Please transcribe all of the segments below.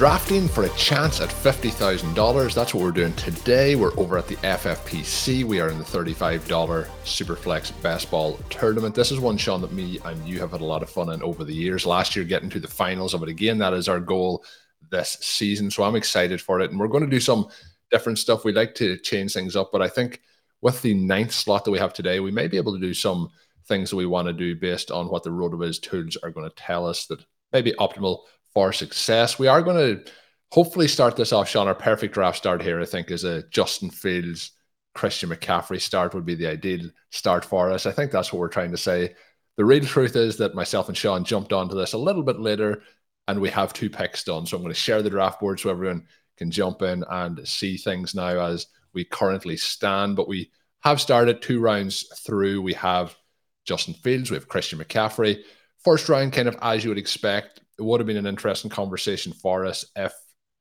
Drafting for a chance at $50,000. That's what we're doing today. We're over at the FFPC. We are in the $35 Superflex Best Ball Tournament. This is one, Shawn, that me and you have had a lot of fun in over the years. Last year, getting to the finals of it again. That is our goal this season. So I'm excited for it. And we're going to do some different stuff. We like to change things up, but I think with the ninth slot that we have today, we may be able to do some things that we want to do based on what the RotoViz tools are going to tell us that may be optimal for success. We are going to hopefully start this off, Shawn. Our perfect draft start here, I think, is a Justin Fields, Christian McCaffrey start would be the ideal start for us. I think that's what we're trying to say. The real truth is that myself and Shawn jumped onto this a little bit later and we have two picks done. So I'm going to share the draft board so everyone can jump in and see things now as we currently stand. But we have started two rounds through. We have Justin Fields, we have Christian McCaffrey. First round, kind of as you would expect, it would have been an interesting conversation for us if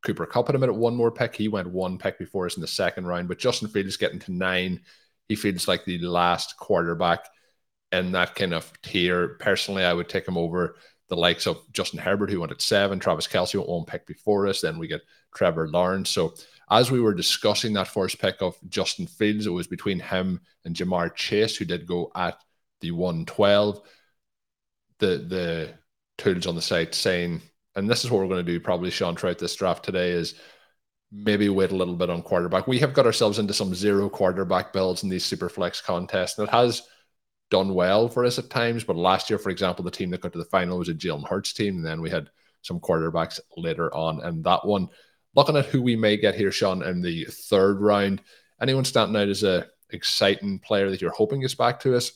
Cooper Kupp had him at one more pick. He went one pick before us in the second round, but Justin Fields getting to nine. He feels like the last quarterback in that kind of tier. Personally, I would take him over the likes of Justin Herbert, who went at seven, Travis Kelce went one pick before us. Then we get Trevor Lawrence. So as we were discussing that first pick of Justin Fields, it was between him and Ja'Marr Chase, who did go at the 112. The the tools on the site saying, and this is what we're going to do probably, Shawn, throughout this draft today is maybe wait a little bit on quarterback. We have got ourselves into some zero quarterback builds in these super flex contests, and it has done well for us at times. But last year, for example, the team that got to the final was a Jalen Hurts team, and then we had some quarterbacks later on. And that one, looking at who we may get here, Shawn, in the third round, anyone standing out as a exciting player that you're hoping gets back to us?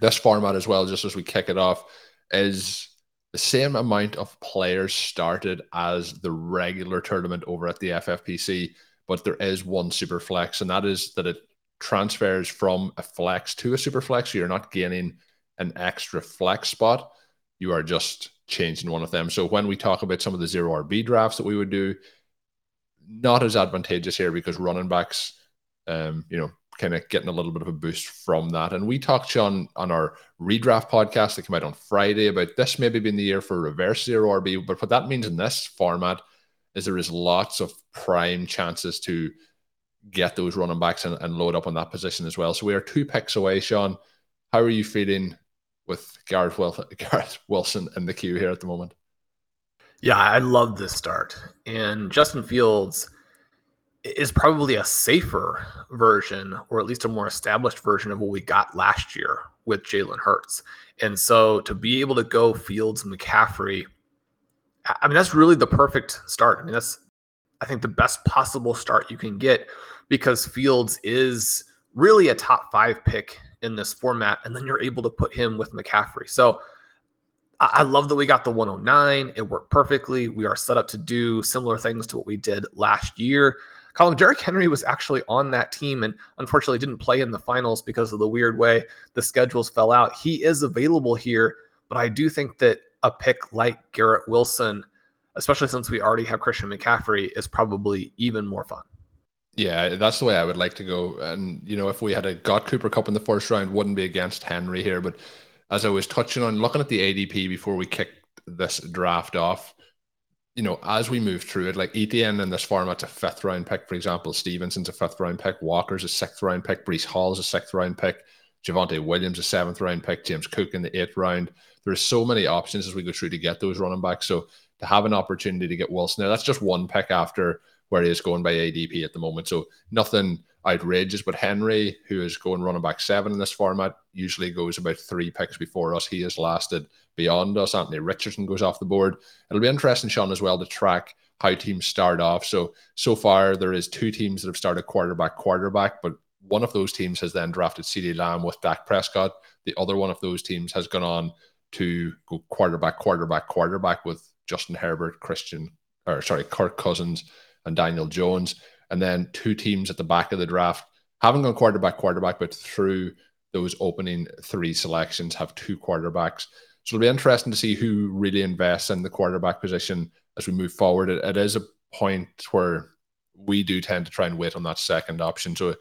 This format as well, just as we kick it off, is the same amount of players started as the regular tournament over at the FFPC, but there is one super flex, and that is that it transfers from a flex to a super flex. So you're not gaining an extra flex spot. You are just changing one of them. So when we talk about some of the zero RB drafts that we would do, not as advantageous here because running backs, um, you know, kind of getting a little bit of a boost from that. And we talked, Shawn, on our redraft podcast that came out on Friday about this maybe being the year for reverse zero RB. But what that means in this format is there is lots of prime chances to get those running backs and, and load up on that position as well. So we are two picks away, Shawn. How are you feeling with Garrett, Wil- Garrett Wilson in the queue here at the moment? Yeah, I love this start. And Justin Fields is probably a safer version, or at least a more established version of what we got last year with Jalen Hurts. And so to be able to go Fields McCaffrey, I mean, that's really the perfect start. I mean, that's, I think, the best possible start you can get because Fields is really a top five pick in this format. And then you're able to put him with McCaffrey. So I love that we got the 109. It worked perfectly. We are set up to do similar things to what we did last year. Colm Derrick Henry was actually on that team and unfortunately didn't play in the finals because of the weird way the schedules fell out. He is available here, but I do think that a pick like Garrett Wilson, especially since we already have Christian McCaffrey, is probably even more fun. Yeah, that's the way I would like to go. And you know, if we had a got Cooper Kupp in the first round, wouldn't be against Henry here. But as I was touching on, looking at the ADP before we kicked this draft off, you know, as we move through it, like Etienne in this format's a fifth round pick, for example. Stevenson's a fifth round pick. Walker's a sixth round pick. Breece Hall's a sixth round pick. Javonte Williams a seventh round pick. James Cook in the eighth round. There are so many options as we go through to get those running backs. So to have an opportunity to get Wilson there, that's just one pick after where he is going by ADP at the moment. So nothing outrageous. But Henry, who is going running back seven in this format, usually goes about three picks before us. He has lasted beyond us. Anthony Richardson goes off the board. It'll be interesting, Shawn, as well to track how teams start off. So so far there is two teams that have started quarterback quarterback, but one of those teams has then drafted CeeDee Lamb with Dak Prescott. The other one of those teams has gone on to go quarterback, quarterback, quarterback with Justin Herbert, Christian, or sorry, Kirk Cousins, and Daniel Jones and then two teams at the back of the draft haven't gone quarterback, quarterback, but through those opening three selections have two quarterbacks. So it'll be interesting to see who really invests in the quarterback position as we move forward. it, it is a point where we do tend to try and wait on that second option. So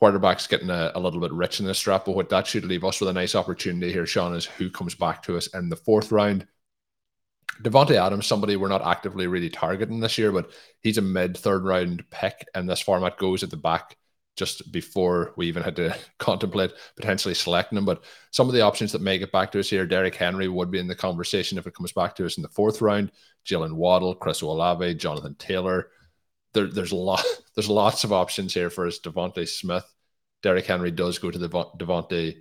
quarterbacks getting a, a, little bit rich in this draft, but what that should leave us with a nice opportunity here, Shawn, is who comes back to us in the fourth round. Davante Adams, somebody we're not actively really targeting this year, but he's a mid third round pick, and this format goes at the back just before we even had to contemplate potentially selecting him. But some of the options that may get back to us here, Derrick Henry would be in the conversation if it comes back to us in the fourth round. Jaylen Waddle, Chris Olave, Jonathan Taylor. There, there's a lot. There's lots of options here for us. DeVonta Smith, Derrick Henry does go to the Davante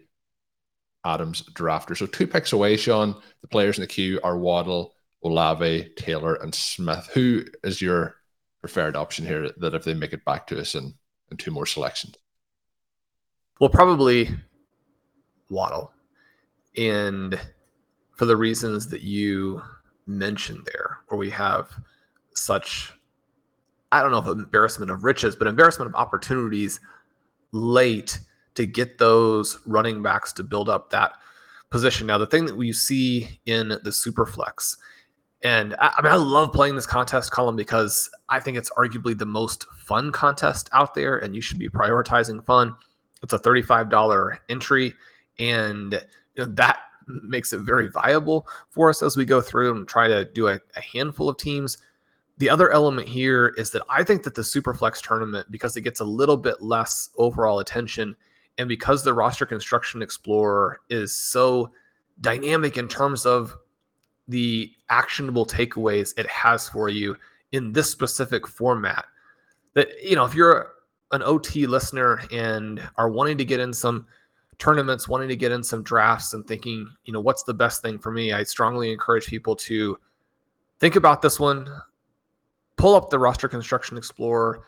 Adams drafter. So two picks away, Shawn. The players in the queue are Waddle, Olave, Taylor, and Smith. Who is your preferred option here that if they make it back to us in, in two more selections? Well, probably Waddle. And for the reasons that you mentioned there, where we have such, I don't know if embarrassment of riches, but embarrassment of opportunities late to get those running backs to build up that position. Now, the thing that we see in the super flex and I, I mean, I love playing this contest Colm because I think it's arguably the most fun contest out there, and you should be prioritizing fun. It's a $35 entry, and you know, that makes it very viable for us as we go through and try to do a, a handful of teams. The other element here is that I think that the Superflex tournament, because it gets a little bit less overall attention, and because the roster construction explorer is so dynamic in terms of the actionable takeaways it has for you in this specific format. That, you know, if you're an OT listener and are wanting to get in some tournaments, wanting to get in some drafts and thinking, you know, what's the best thing for me, I strongly encourage people to think about this one, pull up the roster construction explorer,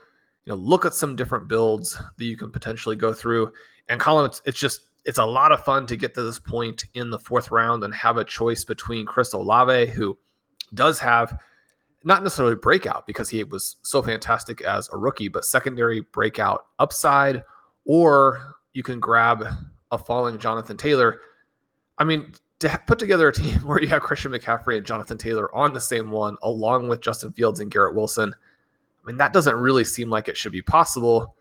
you know, look at some different builds that you can potentially go through. And Colm, it's, it's just it's a lot of fun to get to this point in the fourth round and have a choice between Chris Olave, who does have not necessarily breakout because he was so fantastic as a rookie, but secondary breakout upside, or you can grab a falling Jonathan Taylor. I mean, to put together a team where you have Christian McCaffrey and Jonathan Taylor on the same one, along with Justin Fields and Garrett Wilson, I mean, that doesn't really seem like it should be possible.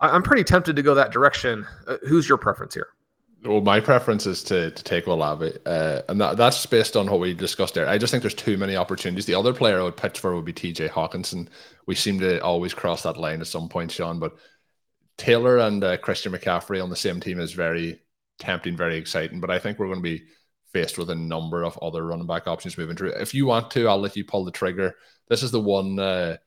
I'm pretty tempted to go that direction. Uh, who's your preference here? Well, my preference is to to take Olave, uh, and that, that's based on what we discussed there. I just think there's too many opportunities. The other player I would pitch for would be T.J. Hockenson. We seem to always cross that line at some point, Shawn. But Taylor and uh, Christian McCaffrey on the same team is very tempting, very exciting. But I think we're going to be faced with a number of other running back options moving through. If you want to, I'll let you pull the trigger. This is the one. Uh,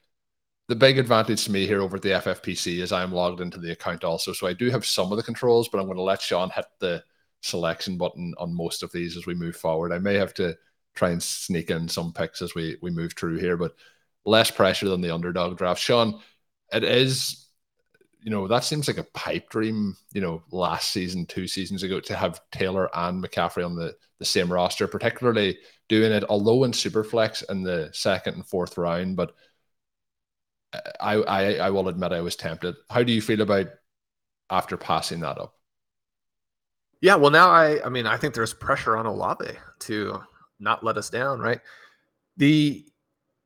the big advantage to me here over at the FFPC is I'm logged into the account also. So I do have some of the controls, but I'm going to let Shawn hit the selection button on most of these as we move forward. I may have to try and sneak in some picks as we, we move through here, but less pressure than the underdog draft. Shawn, it is, you know, that seems like a pipe dream, you know, last season, two seasons ago to have Taylor and McCaffrey on the, the same roster, particularly doing it, although in Superflex in the second and fourth round, but – I, I I will admit I was tempted. How do you feel about after passing that up? Yeah, well now I I mean I think there's pressure on Olave to not let us down, right? The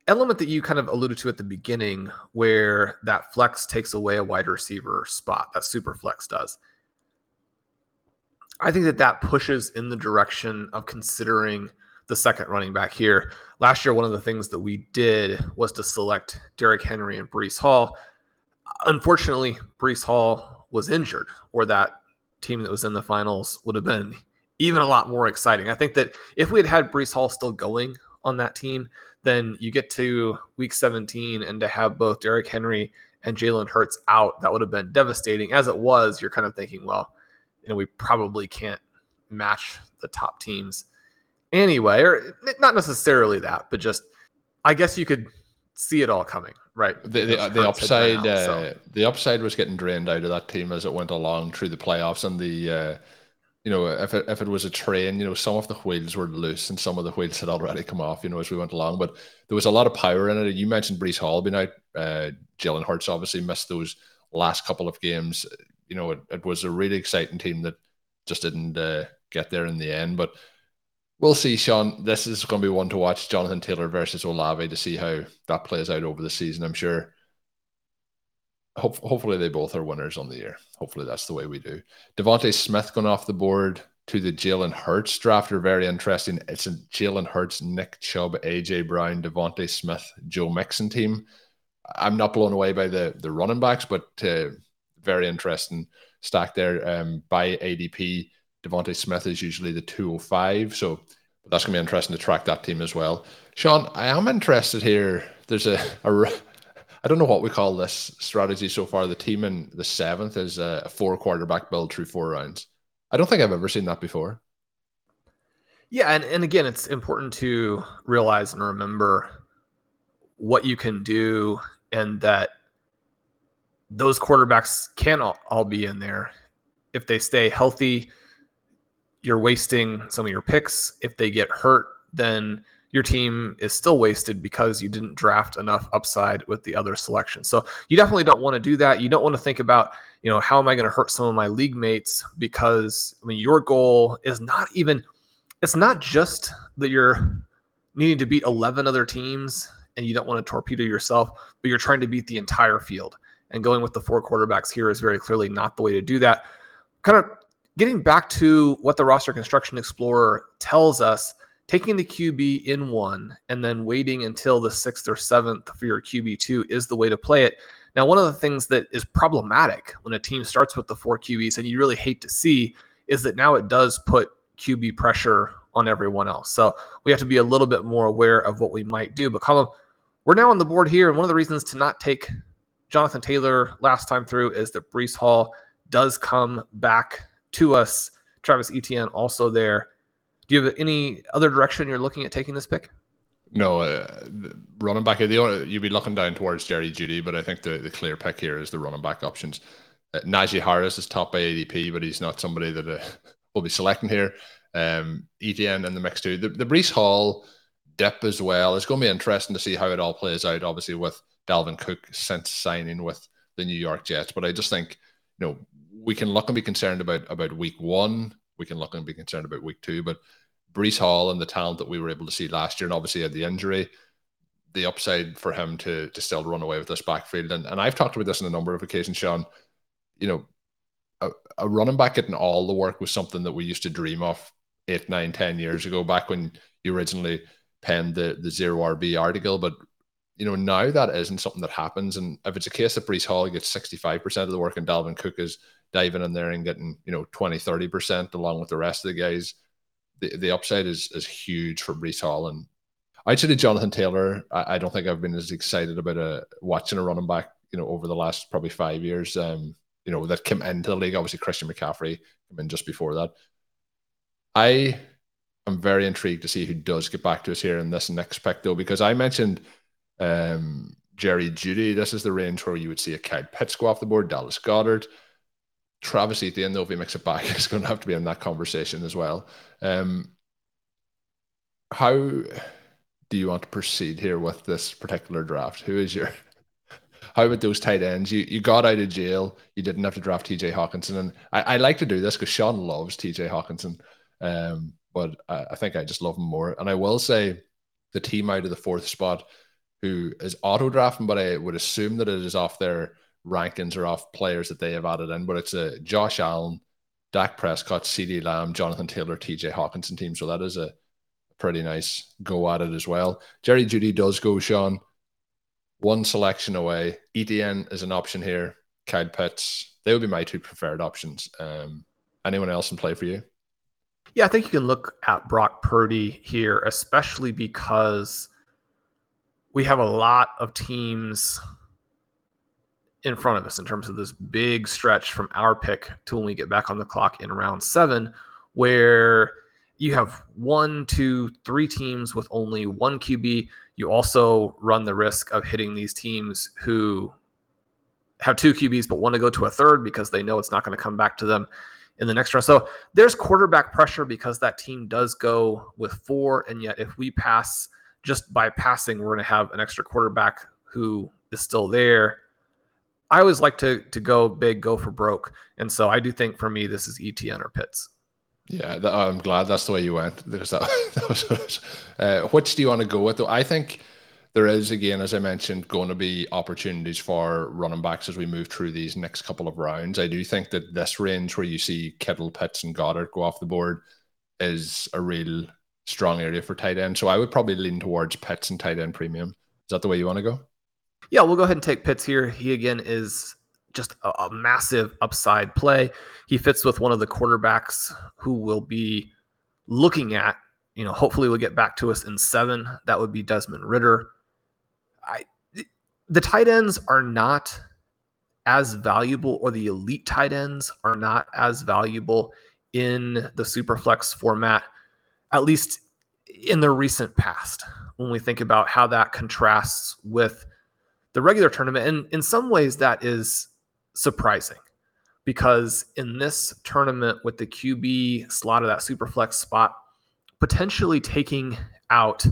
element that you kind of alluded to at the beginning, where that flex takes away a wide receiver spot, that super flex does. I think that that pushes in the direction of considering the second running back here. Last year, one of the things that we did was to select Derrick Henry and Breece Hall. Unfortunately, Breece Hall was injured, or that team that was in the finals would have been even a lot more exciting. I think that if we had had Breece Hall still going on that team, then you get to week 17 and to have both Derrick Henry and Jalen Hurts out, that would have been devastating. As it was, you're kind of thinking, well, you know, we probably can't match the top teams anyway, or not necessarily that, but just I guess you could see it all coming, right? The the, the upside, uh, so. the upside was getting drained out of that team as it went along through the playoffs, and the uh, you know if it, if it was a train, you know some of the wheels were loose and some of the wheels had already come off, you know, as we went along. But there was a lot of power in it. You mentioned Breece Hall being out. Uh, Jalen Hurts obviously missed those last couple of games. You know, it, it was a really exciting team that just didn't uh, get there in the end, but We'll see, Shawn. This is going to be one to watch Jonathan Taylor versus Olave to see how that plays out over the season. I'm sure. Hope, hopefully, they both are winners on the year. Hopefully, that's the way we do. DeVonta Smith going off the board to the Jalen Hurts draft are very interesting. It's a Jalen Hurts, Nick Chubb, AJ Brown, DeVonta Smith, Joe Mixon team. I'm not blown away by the the running backs, but uh, very interesting stack there um, by ADP. DeVonta Smith is usually the 205. So that's going to be interesting to track that team as well. Shawn, I am interested here. There's a, a I don't know what we call this strategy so far. The team in the seventh is a four quarterback build through four rounds. I don't think I've ever seen that before. Yeah, and, and again, it's important to realize and remember what you can do and that those quarterbacks can all, all be in there if they stay healthy you're wasting some of your picks. If they get hurt, then your team is still wasted because you didn't draft enough upside with the other selections. So you definitely don't want to do that. You don't want to think about, you know, how am I going to hurt some of my league mates because I mean your goal is not even it's not just that you're needing to beat 11 other teams and you don't want to torpedo yourself, but you're trying to beat the entire field. And going with the four quarterbacks here is very clearly not the way to do that. Kind of getting back to what the roster construction explorer tells us taking the qb in one and then waiting until the sixth or seventh for your qb2 is the way to play it. Now one of the things that is problematic when a team starts with the four qbs and you really hate to see is that now it does put qb pressure on everyone else. So we have to be a little bit more aware of what we might do. But Colm, we're now on the board here and one of the reasons to not take jonathan taylor last time through is that Breece hall does come back to us. Travis Etienne also there. Do you have any other direction you're looking at taking this pick? No, uh, running back. You'd be looking down towards Jerry Jeudy, but I think the, the clear pick here is the running back options. Uh, Najee Harris is top by ADP, but he's not somebody that uh, we'll be selecting here. Um, Etienne in the mix too. The, the Breece Hall dip as well. It's going to be interesting to see how it all plays out. Obviously, with Dalvin Cook since signing with the New York Jets, but I just think you know we can look and be concerned about about week one. We can look and be concerned about week two. But Breece Hall and the talent that we were able to see last year, and obviously had the injury, the upside for him to to still run away with this backfield. And and I've talked about this on a number of occasions, Shawn. You know, a, a running back getting all the work was something that we used to dream of eight, nine, ten years ago, back when you originally penned the the zero RB article. But you know, now that isn't something that happens. And if it's a case that Breece Hall gets 65% of the work and Dalvin Cook is diving in there and getting, you know, 20, 30% along with the rest of the guys, the, the upside is is huge for Breece Hall. And I'd say to Jonathan Taylor, I, I, don't think I've been as excited about a, uh, watching a running back, you know, over the last probably five years. Um, you know, that came into the league. Obviously, Christian McCaffrey came in just before that. I am very intrigued to see who does get back to us here in this next pick, though, because I mentioned um, Jerry Jeudy. This is the range where you would see a Kyle Pitts go off the board, Dallas Goedert. Travis Etienne, though, if he makes it back, is going to have to be in that conversation as well. Um, how do you want to proceed here with this particular draft? Who is your how about those tight ends? You you got out of jail. You didn't have to draft TJ Hockenson. and I, I like to do this because Shawn loves TJ Hockenson. um, but I, I, think I just love him more. And I will say, the team out of the fourth spot who is auto drafting, but I would assume that it is off their rankings or off players that they have added in. But it's a Josh Allen, Dak Prescott, CeeDee Lamb, Jonathan Taylor, TJ Hockenson team. So that is a pretty nice go at it as well. Jerry Jeudy does go, Shawn, One selection away. Etienne is an option here. Kyle Pitts. They would be my two preferred options. Um, anyone else in play for you? Yeah, I think you can look at Brock Purdy here, especially because we have a lot of teams in front of us in terms of this big stretch from our pick to when we get back on the clock in round seven, where you have one, two, three teams with only one QB. You also run the risk of hitting these teams who have two QBs but want to go to a third because they know it's not going to come back to them in the next round. So there's quarterback pressure because that team does go with four. And yet, if we pass just by passing, we're going to have an extra quarterback who is still there. I always like to to go big, go for broke, and so I do think for me this is Etienne or Pitts. Yeah, I'm glad that's the way you went because that, that was. Uh, which do you want to go with? Though I think there is again, as I mentioned, going to be opportunities for running backs as we move through these next couple of rounds. I do think that this range where you see Kittle, Pitts, and Goedert go off the board is a real strong area for tight end. So I would probably lean towards Pitts and tight end premium. Is that the way you want to go? Yeah, we'll go ahead and take Pitts here. He again is just a, a, massive upside play. He fits with one of the quarterbacks who will be looking at, you know, hopefully will get back to us in seven. That would be Desmond Ridder. I the tight ends are not as valuable, or the elite tight ends are not as valuable in the superflex format, at least in the recent past. When we think about how that contrasts with the regular tournament, and in some ways that is surprising because in this tournament with the QB slot of that super flex spot, potentially taking out,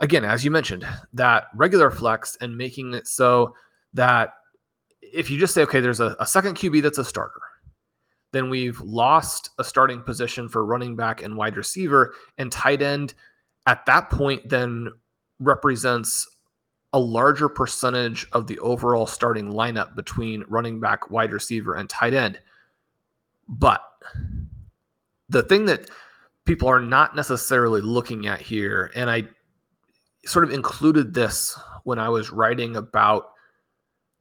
again, as you mentioned, that regular flex and making it so that if you just say, okay, there's a, a second QB that's a starter, then we've lost a starting position for running back and wide receiver, and tight end at that point then represents a larger percentage of the overall starting lineup between running back, wide receiver, and tight end. But the thing that people are not necessarily looking at here, and I sort of included this when I was writing about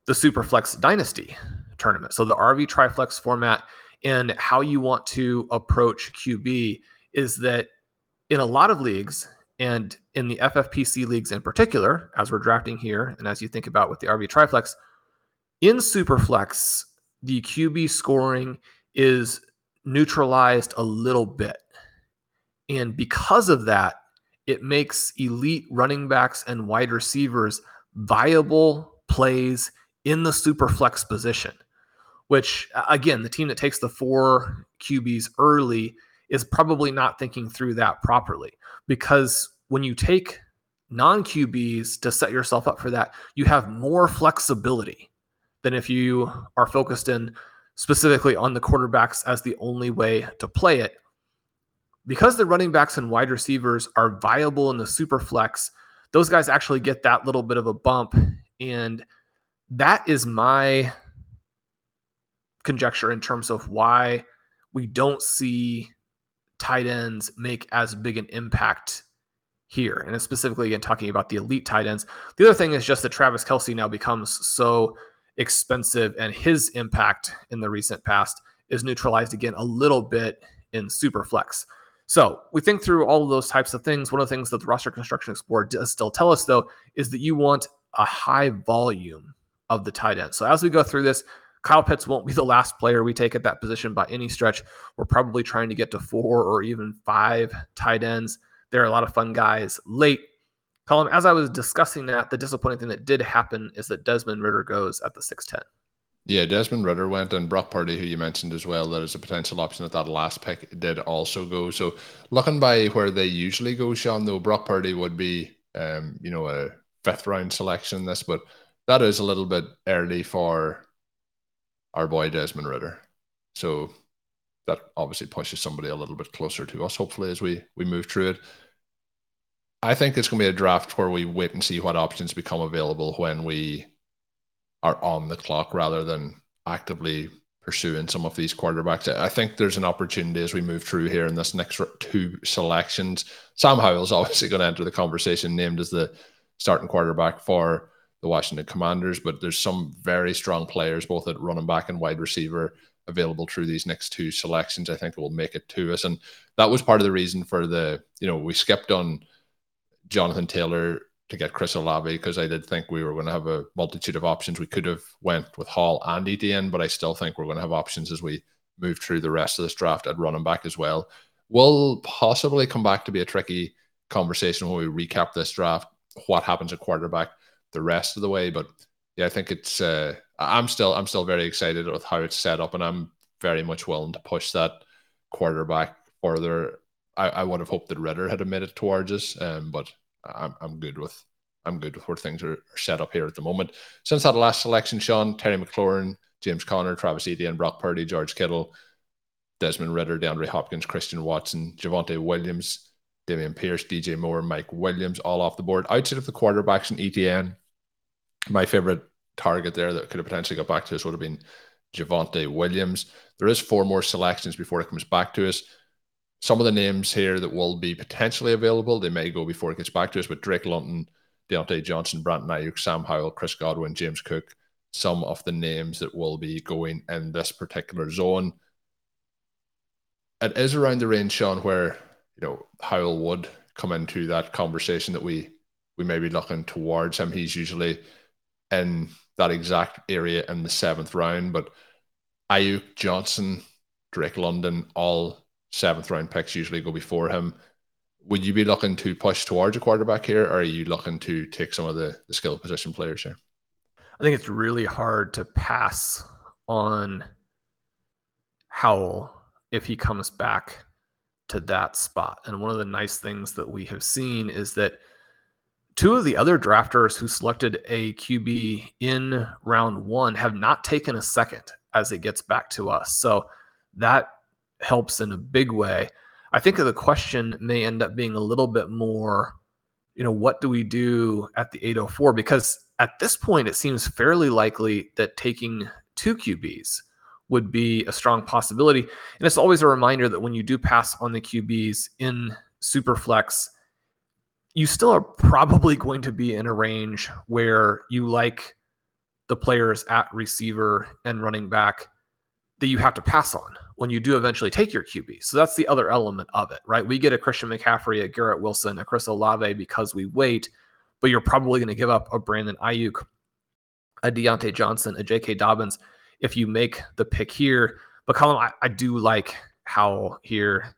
the Superflex Dynasty tournament. So the RV Triflex format and how you want to approach QB is that in a lot of leagues, and in the FFPC leagues in particular, as we're drafting here, and as you think about with the RV Triflex, in Superflex, the QB scoring is neutralized a little bit. And because of that, it makes elite running backs and wide receivers viable plays in the Superflex position, which, again, the team that takes the four QBs early is probably not thinking through that properly because when you take non QBs to set yourself up for that, you have more flexibility than if you are focused in specifically on the quarterbacks as the only way to play it. Because the running backs and wide receivers are viable in the super flex, those guys actually get that little bit of a bump. And that is my conjecture in terms of why we don't see tight ends make as big an impact here. And specifically, again, talking about the elite tight ends. The other thing is just that Travis Kelce now becomes so expensive, and his impact in the recent past is neutralized again a little bit in Superflex. So we think through all of those types of things. One of the things that the roster construction explorer does still tell us, though, is that you want a high volume of the tight end. So as we go through this, Kyle Pitts won't be the last player we take at that position by any stretch. We're probably trying to get to four or even five tight ends. There are a lot of fun guys late. Colm, as I was discussing that, the disappointing thing that did happen is that Desmond Ridder goes at the 6'10. Yeah, Desmond Ridder went, and Brock Purdy, who you mentioned as well, that is a potential option at that last pick, did also go. So, looking by where they usually go, Shawn, though, Brock Purdy would be, um, you know, a fifth round selection this, but that is a little bit early for our boy Desmond Ridder. So that obviously pushes somebody a little bit closer to us, hopefully, as we we move through it. I think it's going to be a draft where we wait and see what options become available when we are on the clock rather than actively pursuing some of these quarterbacks. I think there's an opportunity as we move through here in this next two selections. Sam Howell's obviously going to enter the conversation, named as the starting quarterback for the Washington Commanders, but there's some very strong players, both at running back and wide receiver, available through these next two selections. I think will make it to us. And that was part of the reason for the, you know, we skipped on Jonathan Taylor to get Chris Olave because I did think we were going to have a multitude of options. We could have went with Hall and Etienne, but I still think we're going to have options as we move through the rest of this draft at running back as well. Will possibly come back to be a tricky conversation when we recap this draft. What happens at quarterback the rest of the way, but yeah, I think it's. Uh, I'm still I'm still very excited with how it's set up, and I'm very much willing to push that quarterback further. I, I would have hoped that Ridder had it towards us, um, but I'm, I'm good with I'm good with where things are, are set up here at the moment. Since that last selection, Shawn Terry McLaurin, James Conner, Travis Etienne, Brock Purdy, George Kittle, Desmond Ridder, DeAndre Hopkins, Christian Watson, Javonte Williams, Dameon Pierce, DJ Moore, Mike Williams, all off the board. Outside of the quarterbacks and Etienne, my favorite target there that could have potentially got back to us would have been Javonte Williams. There is four more selections before it comes back to us some of the names here that will be potentially available, they may go before it gets back to us, but Drake London, Diontae Johnson, Brandon Aiyuk, Sam Howell, Chris Godwin, James Cook, some of the names that will be going in this particular zone. It is around the range, Shawn, where you know Howell would come into that conversation that we we may be looking towards him. He's usually in that exact area in the seventh round, but Aiyuk, Johnson, Drake London, all seventh round picks usually go before him. Would you be looking to push towards a quarterback here, or are you looking to take some of the, the skill position players here? I think it's really hard to pass on Howell if he comes back to that spot. And one of the nice things that we have seen is that two of the other drafters who selected a QB in round one have not taken a second as it gets back to us. So that helps in a big way. I think the question may end up being a little bit more, you know, what do we do at the 804? Because at this point, it seems fairly likely that taking two QBs would be a strong possibility. And it's always a reminder that when you do pass on the QBs in Superflex, you still are probably going to be in a range where you like the players at receiver and running back that you have to pass on when you do eventually take your QB. So that's the other element of it, right? We get a Christian McCaffrey, a Garrett Wilson, a Chris Olave because we wait, but you're probably going to give up a Brandon Aiyuk, a Diontae Johnson, a J.K. Dobbins if you make the pick here. But Colm, I, I do like how here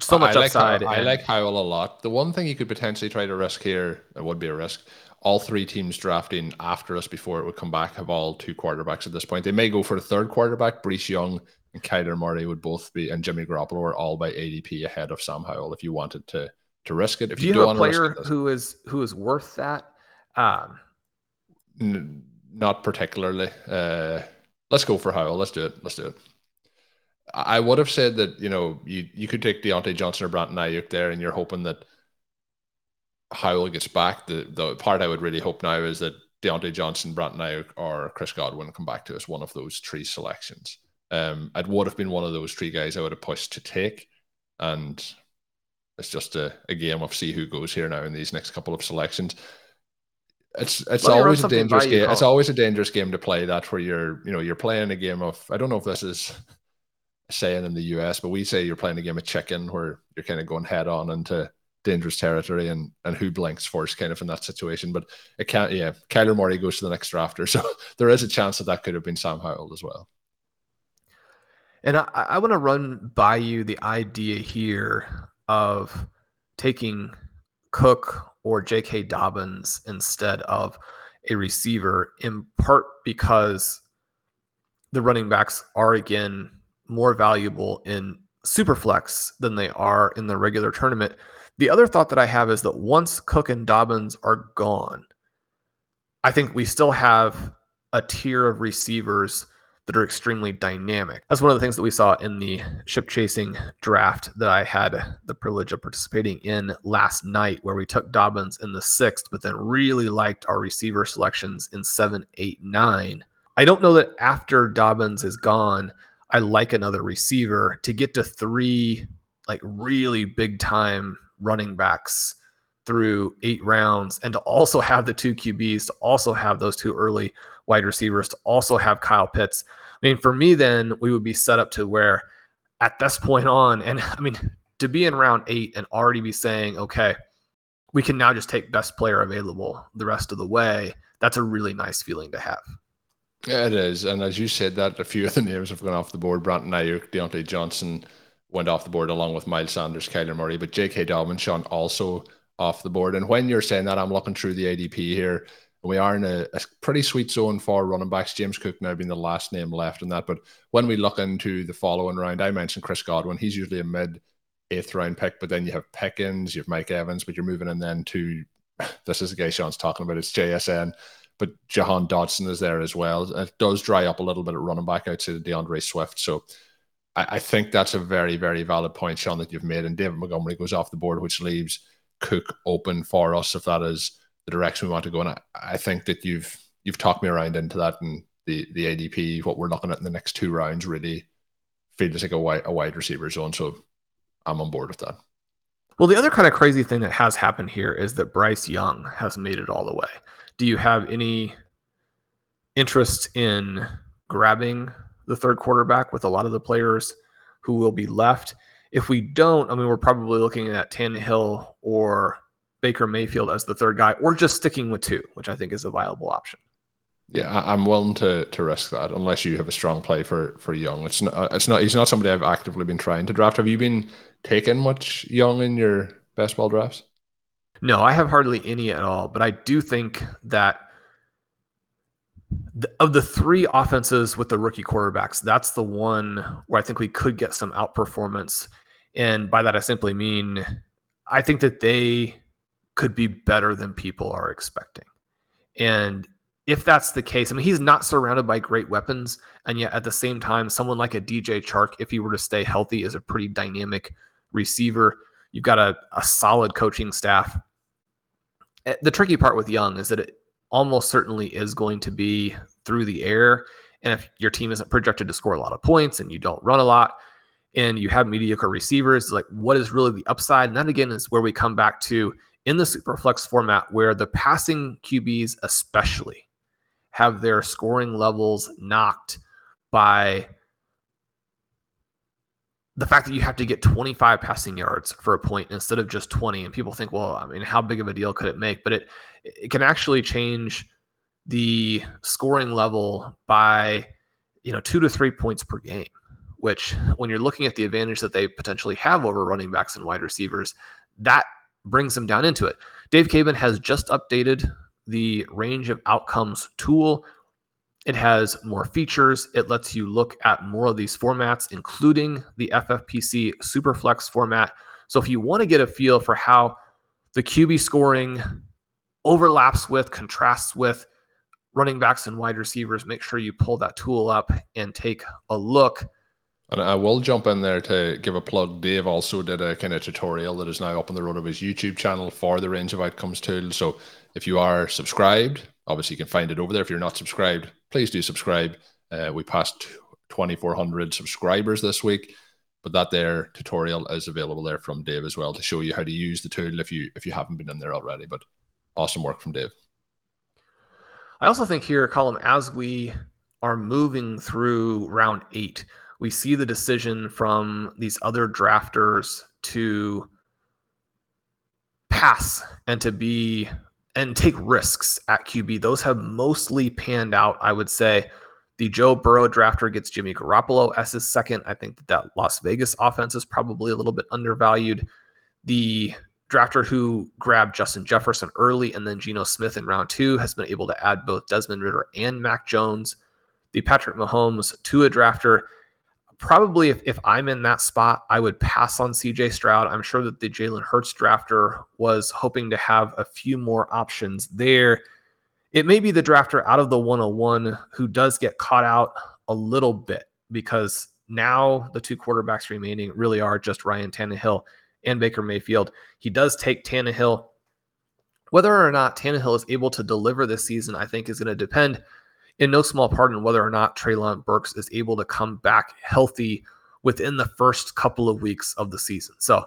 so much I upside. Like I like Howell a lot. The one thing you could potentially try to risk here, it would be a risk. All three teams drafting after us before it would come back have all two quarterbacks at this point. They may go for a third quarterback. Bryce Young and Kyler Murray would both be, and Jimmy Garoppolo are all by ADP ahead of Sam Howell. If you wanted to to risk it, if Do you, you don't have a want to player risk it, who is who is worth that? Um, N- not particularly. Uh, let's go for Howell. Let's do it. Let's do it. I would have said that you know you you could take Diontae Johnson or Brandon Aiyuk there, and you're hoping that Howell gets back. The the part I would really hope now is that Diontae Johnson, Brandon Aiyuk, or Chris Godwin come back to us. One of those three selections. Um, it would have been one of those three guys I would have pushed to take, and it's just a, a game of see who goes here now in these next couple of selections. It's it's run always a dangerous game. It's always a dangerous game to play that where you're you know you're playing a game of I don't know if this is saying in the US, but we say you're playing a game of chicken where you're kind of going head on into dangerous territory and and who blinks first kind of in that situation. But it can't yeah, Kyler Murray goes to the next drafter. So there is a chance that that could have been Sam Howell as well. And I, I want to run by you the idea here of taking Cook or J.K. Dobbins instead of a receiver, in part because the running backs are again more valuable in Superflex than they are in the regular tournament. The other thought that I have is that once Cook and Dobbins are gone, I think we still have a tier of receivers that are extremely dynamic. That's one of the things that we saw in the ship chasing draft that I had the privilege of participating in last night, where we took Dobbins in the sixth, but then really liked our receiver selections in seven, eight, nine. I don't know that after Dobbins is gone, I like another receiver to get to three like really big time running backs through eight rounds and to also have the two QBs, to also have those two early wide receivers, to also have Kyle Pitts. I mean, for me, then we would be set up to where at this point on, and I mean, to be in round eight and already be saying, okay, we can now just take best player available the rest of the way. That's a really nice feeling to have. It is. And as you said, that a few of the names have gone off the board. Brandon Aiyuk, Diontae Johnson went off the board along with Miles Sanders, Kyler Murray, but J.K. Dobbins, Shawn also off the board. And when you're saying that, I'm looking through the ADP here. And we are in a, a, pretty sweet zone for running backs. James Cook now being the last name left in that. But when we look into the following round, I mentioned Chris Godwin. He's usually a mid eighth round pick, but then you have Pickens, you have Mike Evans, but you're moving in then to this is the guy Shawn's talking about. It's JSN, but Jahan Dotson is there as well. It does dry up a little bit at running back outside of D'Andre Swift. So I, I think that's a very, very valid point, Shawn, that you've made. And David Montgomery goes off the board, which leaves Cook open for us if that is the direction we want to go. And I, I think that you've you've talked me around into that and the the ADP, what we're looking at in the next two rounds really feels like a wide a wide receiver zone. So I'm on board with that. Well, the other kind of crazy thing that has happened here is that Bryce Young has made it all the way. Do you have any interest in grabbing the third quarterback with a lot of the players who will be left? If we don't, I mean, we're probably looking at Tannehill or Baker Mayfield as the third guy, or just sticking with two, which I think is a viable option. Yeah, I'm willing to to risk that unless you have a strong play for for Young. It's not uh, it's not he's not somebody I've actively been trying to draft. Have you been taking much Young in your best ball drafts? No, I have hardly any at all, but I do think that the, of the three offenses with the rookie quarterbacks, that's the one where I think we could get some outperformance. And by that, I simply mean I think that they could be better than people are expecting. And if that's the case, I mean, he's not surrounded by great weapons. And yet at the same time, someone like a DJ Chark, if he were to stay healthy, is a pretty dynamic receiver. You've got a, a solid coaching staff. Eh, the tricky part with Young is that it almost certainly is going to be through the air. And if your team isn't projected to score a lot of points and you don't run a lot and you have mediocre receivers, like what is really the upside? And that again is where we come back to in the superflex format where the passing QBs especially have their scoring levels knocked by the fact that you have to get 25 passing yards for a point instead of just 20 and people think well i mean how big of a deal could it make? But it it can actually change the scoring level by you know 2 to 3 points per game which when you're looking at the advantage that they potentially have over running backs and wide receivers that brings them down into it. Dave caban has just updated the range of outcomes tool it has more features. It lets you look at more of these formats, including the FFPC Superflex format. So if you want to get a feel for how the QB scoring overlaps with, contrasts with running backs and wide receivers, make sure you pull that tool up and take a look. And I will jump in there to give a plug. Dave also did a kind of tutorial that is now up on the RotoViz YouTube channel for the range of outcomes tool. So if you are subscribed, obviously you can find it over there. If you're not subscribed, please do subscribe. Uh, we passed 2,400 subscribers this week, but that there tutorial is available there from Dave as well to show you how to use the tool if you if you haven't been in there already. But awesome work from Dave. I also think here, Colm as we are moving through round eight, we see the decision from these other drafters to pass and to be and take risks at QB. Those have mostly panned out, I would say. The Joe Burrow drafter gets Jimmy Garoppolo as his second. I think that, that Las Vegas offense is probably a little bit undervalued. The drafter who grabbed Justin Jefferson early and then Geno Smith in round two has been able to add both Desmond Ridder and Mac Jones. The Patrick Mahomes to a drafter probably if, if I'm in that spot, I would pass on CJ Stroud. I'm sure that the Jalen Hurts drafter was hoping to have a few more options there. It may be the drafter out of the 101 who does get caught out a little bit because now the two quarterbacks remaining really are just Ryan Tannehill and Baker Mayfield. He does take Tannehill. Whether or not Tannehill is able to deliver this season, I think is going to depend in no small part on whether or not Treylon Burks is able to come back healthy within the first couple of weeks of the season. So,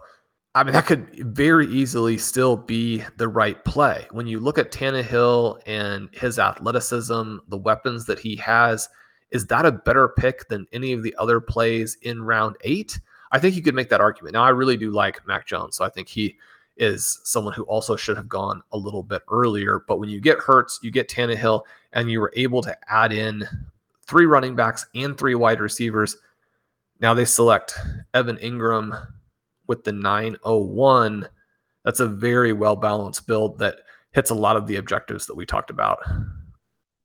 I mean, that could very easily still be the right play. When you look at Tannehill and his athleticism, the weapons that he has, is that a better pick than any of the other plays in round eight? I think you could make that argument. Now, I really do like Mac Jones, so I think he is someone who also should have gone a little bit earlier. But when you get Hurts, you get Tannehill, and you were able to add in three running backs and three wide receivers. Now they select Evan Engram with the 901. That's a very well balanced build that hits a lot of the objectives that we talked about.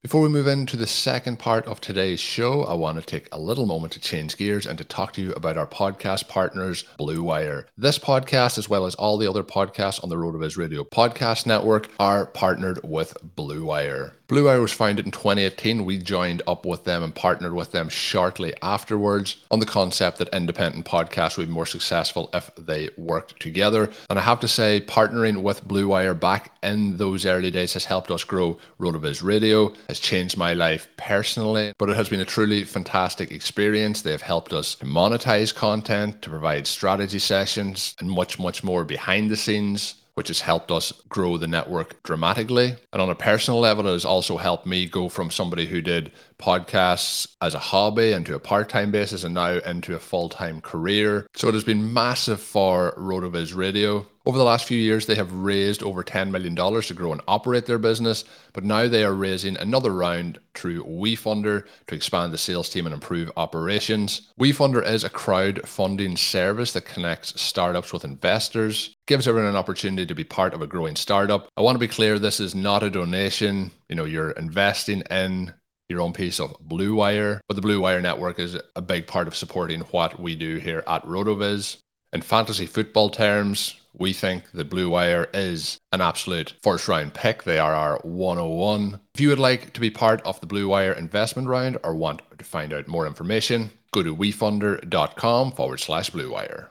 Before we move into the second part of today's show, I want to take a little moment to change gears and to talk to you about our podcast partners, Blue Wire. This podcast, as well as all the other podcasts on the RotoViz Radio podcast network, are partnered with Blue Wire. Blue Wire was founded in 2018. We joined up with them and partnered with them shortly afterwards on the concept that independent podcasts would be more successful if they worked together. And I have to say, partnering with Blue Wire back in those early days has helped us grow RotoViz Radio, has changed my life personally, but it has been a truly fantastic experience. They have helped us to monetize content, to provide strategy sessions, and much, much more behind the scenes which has helped us grow the network dramatically. And on a personal level, it has also helped me go from somebody who did podcasts as a hobby into a part time basis and now into a full time career. So it has been massive for RotoViz Radio. Over the last few years, they have raised over $10 million to grow and operate their business, but now they are raising another round through WeFunder to expand the sales team and improve operations. WeFunder is a crowdfunding service that connects startups with investors, gives everyone an opportunity to be part of a growing startup. I want to be clear this is not a donation. You know, you're investing in your own piece of Blue Wire, but the Blue Wire network is a big part of supporting what we do here at RotoViz. In fantasy football terms, we think that Blue Wire is an absolute first round pick. They are our 101. If you would like to be part of the Blue Wire investment round or want to find out more information, go to wefunder.com forward slash Blue Wire.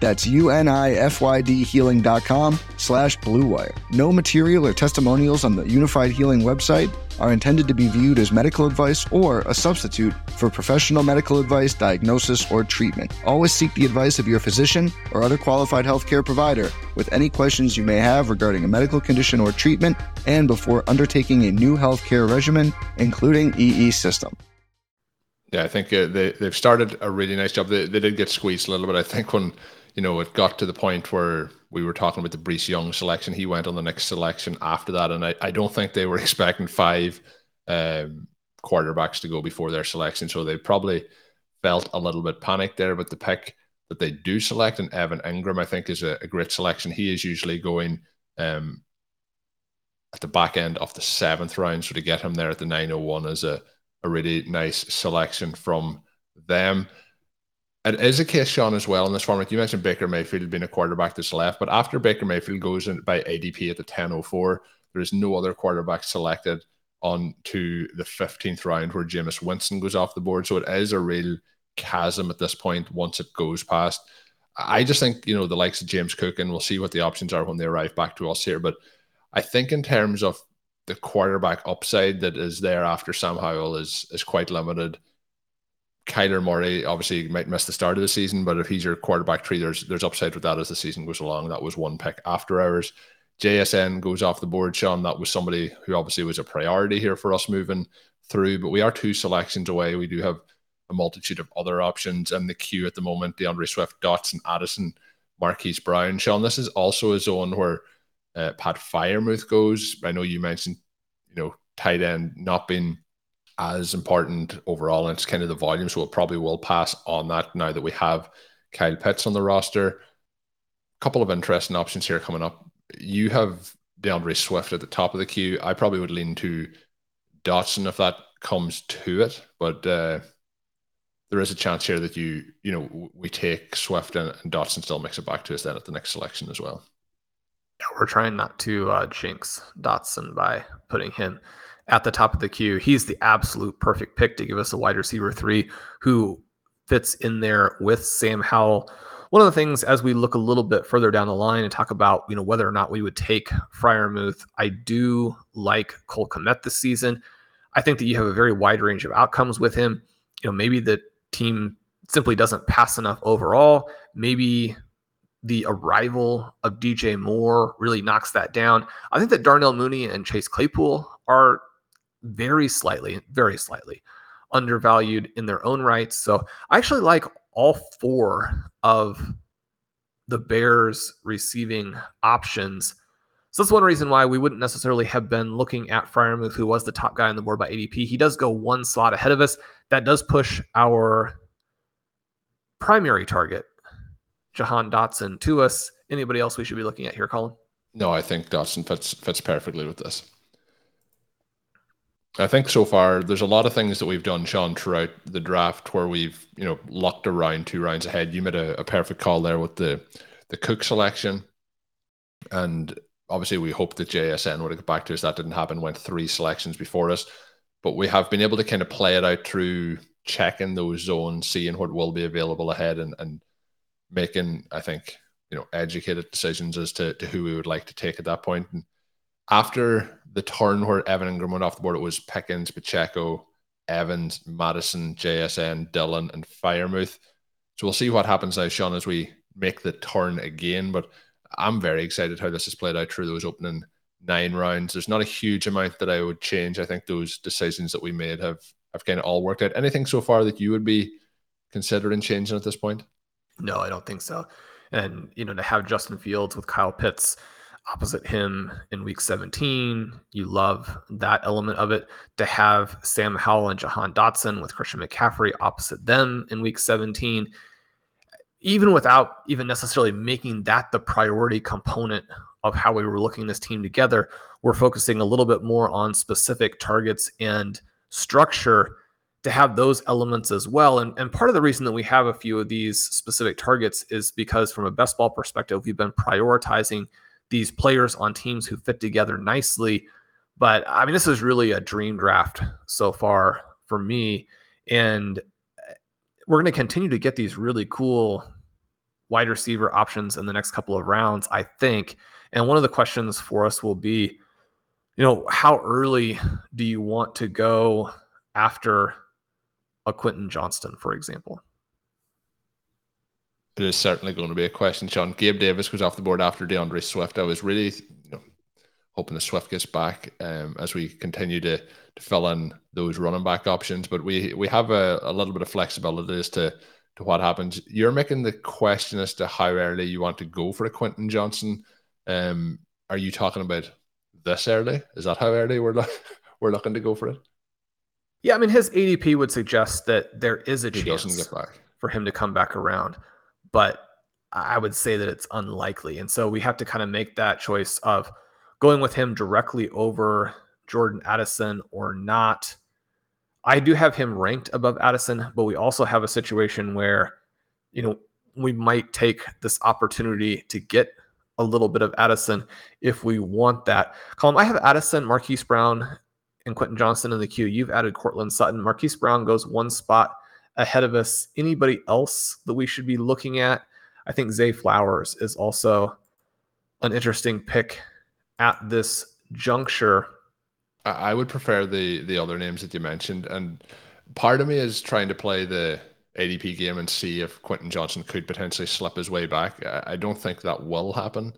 That's U-N-I-F-Y-D healing.com slash bluewire. No material or testimonials on the Unifyd Healing website are intended to be viewed as medical advice or a substitute for professional medical advice, diagnosis, or treatment. Always seek the advice of your physician or other qualified healthcare provider with any questions you may have regarding a medical condition or treatment and before undertaking a new healthcare regimen, including EE system. Yeah, I think uh, they, they've started a really nice job. They, they did get squeezed a little bit. I think when you know, it got to the point where we were talking about the Bryce Young selection. He went on the next selection after that, and I, I don't think they were expecting five um, quarterbacks to go before their selection, so they probably felt a little bit panicked there. But the pick that they do select, and Evan Engram, I think, is a, a great selection. He is usually going um, at the back end of the seventh round, so to get him there at the 901 is a, a really nice selection from them. It is a case, Shawn, as well in this format. You mentioned Baker Mayfield being a quarterback that's left, but after Baker Mayfield goes in by ADP at the 1004, there is no other quarterback selected on to the 15th round where Jameis Winston goes off the board. So it is a real chasm at this point once it goes past. I just think, you know, the likes of James Cook, and we'll see what the options are when they arrive back to us here. But I think in terms of the quarterback upside that is there after Sam Howell is is quite limited. Kyler Murray obviously might miss the start of the season, but if he's your quarterback tree, there's there's upside with that as the season goes along. That was one pick after hours. JSN goes off the board, Shawn. That was somebody who obviously was a priority here for us moving through, but we are two selections away. We do have a multitude of other options in the queue at the moment. D'Andre Swift, Dotson, Addison, Marquise Brown. Shawn, this is also a zone where uh, Pat Freiermuth goes. I know you mentioned, you know, tight end not being as important overall, and it's kind of the volume. So it probably will pass on that now that we have Kyle Pitts on the roster. A couple of interesting options here coming up. You have D'Andre Swift at the top of the queue. I probably would lean to Dotson if that comes to it, but uh, there is a chance here that you, you know, we take Swift and, and Dotson still mix it back to us then at the next selection as well. Yeah, we're trying not to uh, jinx Dotson by putting him at the top of the queue. He's the absolute perfect pick to give us a wide receiver three who fits in there with Sam Howell. One of the things as we look a little bit further down the line and talk about, you know, whether or not we would take Freiermuth, I do like Cole Kmet this season. I think that you have a very wide range of outcomes with him. You know, maybe the team simply doesn't pass enough overall. Maybe the arrival of DJ Moore really knocks that down. I think that Darnell Mooney and Chase Claypool are very slightly, very slightly undervalued in their own rights. So I actually like all four of the Bears receiving options. So that's one reason why we wouldn't necessarily have been looking at Freiermuth, who was the top guy on the board by ADP. He does go one slot ahead of us. That does push our primary target, Jahan Dotson, to us. Anybody else we should be looking at here, Colm? No, I think Dotson fits fits perfectly with this. I think so far there's a lot of things that we've done, Shawn, throughout the draft where we've you know locked around two rounds ahead. You made a, a perfect call there with the the Cook selection, and obviously we hope that JSN would get back to us. That didn't happen. Went three selections before us, but we have been able to kind of play it out through checking those zones, seeing what will be available ahead, and and making I think you know educated decisions as to, to who we would like to take at that point. And after the turn where Evan Engram went off the board, it was Pickens, Pacheco, Evans, Madison, JSN, Dillon, and Freiermuth. So we'll see what happens now, Shawn, as we make the turn again. But I'm very excited how this has played out through those opening nine rounds. There's not a huge amount that I would change. I think those decisions that we made have have kind of all worked out. Anything so far that you would be considering changing at this point? No, I don't think so. And you know, to have Justin Fields with Kyle Pitts opposite him in week 17. You love that element of it. To have Sam Howell and Jahan Dotson with Christian McCaffrey opposite them in week 17, even without even necessarily making that the priority component of how we were looking this team together, we're focusing a little bit more on specific targets and structure to have those elements as well. And, and part of the reason that we have a few of these specific targets is because, from a best ball perspective, we've been prioritizing these players on teams who fit together nicely. But I mean, this is really a dream draft so far for me. And eh, we're going to continue to get these really cool wide receiver options in the next couple of rounds, I think. And one of the questions for us will be, you know, how early do you want to go after a Quentin Johnston, for example? It is certainly going to be a question, Shawn. Gabe Davis goes off the board after D'Andre Swift. I was really you know, hoping the Swift gets back um, as we continue to, to fill in those running back options. But we we have a, a little bit of flexibility as to to what happens. You're making the question as to how early you want to go for a Quentin Johnston. Um, are you talking about this early? Is that how early we're lo- we're looking to go for it? Yeah, I mean his ADP would suggest that there is a He chance for him to come back around, but I would say that it's unlikely. And so we have to kind of make that choice of going with him directly over Jordan Addison or not. I do have him ranked above Addison, but we also have a situation where, you know, we might take this opportunity to get a little bit of Addison if we want that. Colm, I have Addison, Marquise Brown, and Quentin Johnston in the queue. You've added Courtland Sutton. Marquise Brown goes one spot ahead of us. Anybody else that we should be looking at? I think Zay Flowers is also an interesting pick at this juncture. I would prefer the the other names that you mentioned, and part of me is trying to play the ADP game and see if Quentin Johnston could potentially slip his way back. I, don't think that will happen.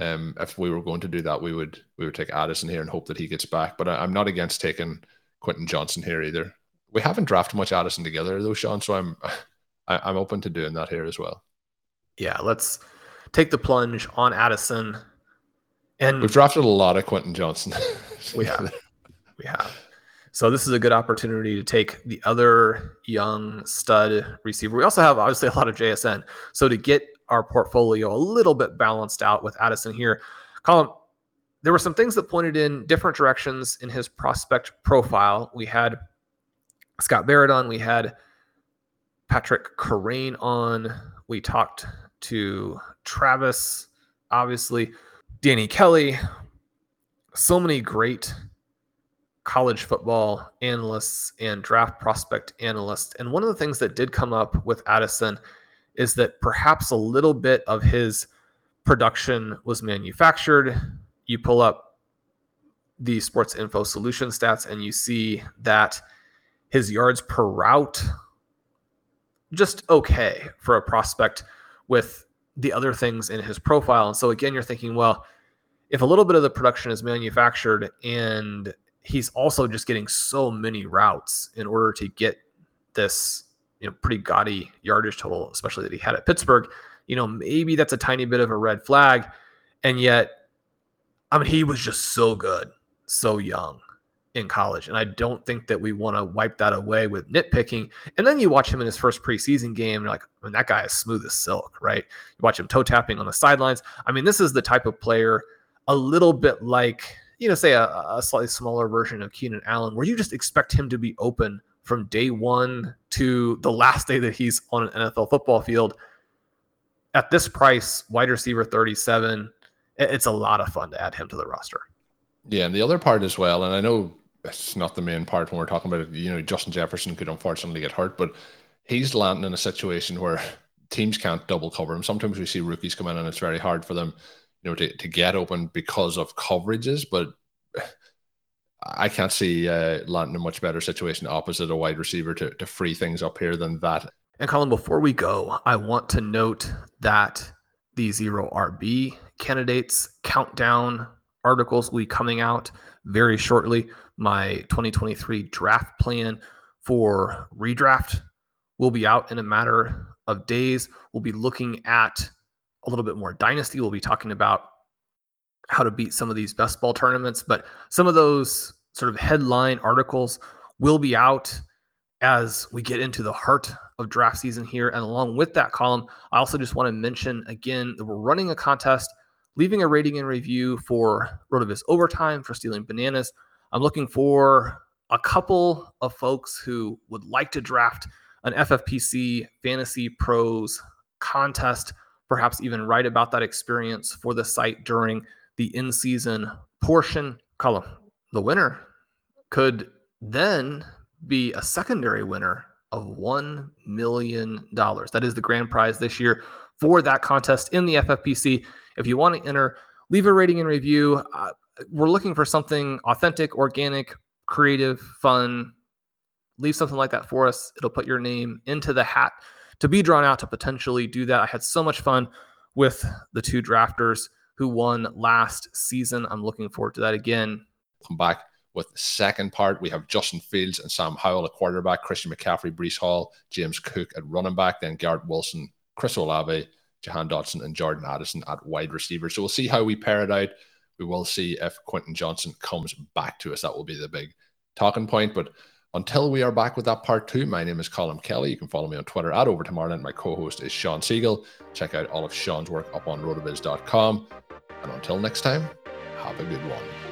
Um, if we were going to do that, we would we would take Addison here and hope that he gets back. But I, I'm not against taking Quentin Johnston here either. We haven't drafted much Addison together though, Shawn. So I'm I, I'm open to doing that here as well. Yeah, let's take the plunge on Addison. And We've drafted a lot of Quentin Johnston. We have. We have. So this is a good opportunity to take the other young stud receiver. We also have obviously a lot of JSN. So to get our portfolio a little bit balanced out with Addison here, Colm, there were some things that pointed in different directions in his prospect profile. We had Scott Barrett on, we had Patrick Kerrane on, we talked to Travis, obviously, Danny Kelly, so many great college football analysts and draft prospect analysts. And one of the things that did come up with Addison is that perhaps a little bit of his production was manufactured. You pull up the sports info solution stats and you see that his yards per route just okay for a prospect with the other things in his profile. And so again, you're thinking, well, if a little bit of the production is manufactured and he's also just getting so many routes in order to get this you know pretty gaudy yardage total especially that he had at pittsburgh you know maybe that's a tiny bit of a red flag and yet i mean he was just so good so young in college and i don't think that we want to wipe that away with nitpicking and then you watch him in his first preseason game and you're like I mean, that guy is smooth as silk right you watch him toe tapping on the sidelines i mean this is the type of player a little bit like you know, say a, a slightly smaller version of Keenan Allen, where you just expect him to be open from day one to the last day that he's on an NFL football field. At this price, wide receiver 37, it's a lot of fun to add him to the roster. Yeah, and the other part as well, and I know it's not the main part when we're talking about it, you know, Justin Jefferson could unfortunately get hurt, but he's landing in a situation where teams can't double cover him. Sometimes we see rookies come in and it's very hard for them you know, to, to get open because of coverages, but I can't see uh, landing in a much better situation opposite a wide receiver to, to free things up here than that. And Colm, before we go, I want to note that the zero RB candidates countdown articles will be coming out very shortly. My 2023 draft plan for redraft will be out in a matter of days. We'll be looking at a little bit more dynasty. We'll be talking about how to beat some of these best ball tournaments, but some of those sort of headline articles will be out as we get into the heart of draft season here. And along with that Colm, I also just want to mention again that we're running a contest, leaving a rating and review for RotoViz Overtime for Stealing Bananas. I'm looking for a couple of folks who would like to draft an FFPC Fantasy Pros contest, perhaps even write about that experience for the site during the in season portion Colm. The winner could then be a secondary winner of $1 million. That is the grand prize this year for that contest in the FFPC. If you want to enter, leave a rating and review. Uh, we're looking for something authentic, organic, creative, fun. Leave something like that for us. It'll put your name into the hat to be drawn out to potentially do that. I had so much fun with the two drafters who won last season. I'm looking forward to that again. Come back with the second part. We have Justin Fields and Sam Howell at quarterback, Christian McCaffrey, Breece Hall, James Cook at running back, then Garrett Wilson, Chris Olave, Jahan Dotson, and Jordan Addison at wide receiver. So we'll see how we pair it out. We will see if Quentin Johnston comes back to us. That will be the big talking point. But until we are back with that part two, my name is Colm Kelly. You can follow me on Twitter at Over Tomorrow, and my co host is Shawn Siegele. Check out all of Shawn's work up on rotoviz.com. And until next time, have a good one.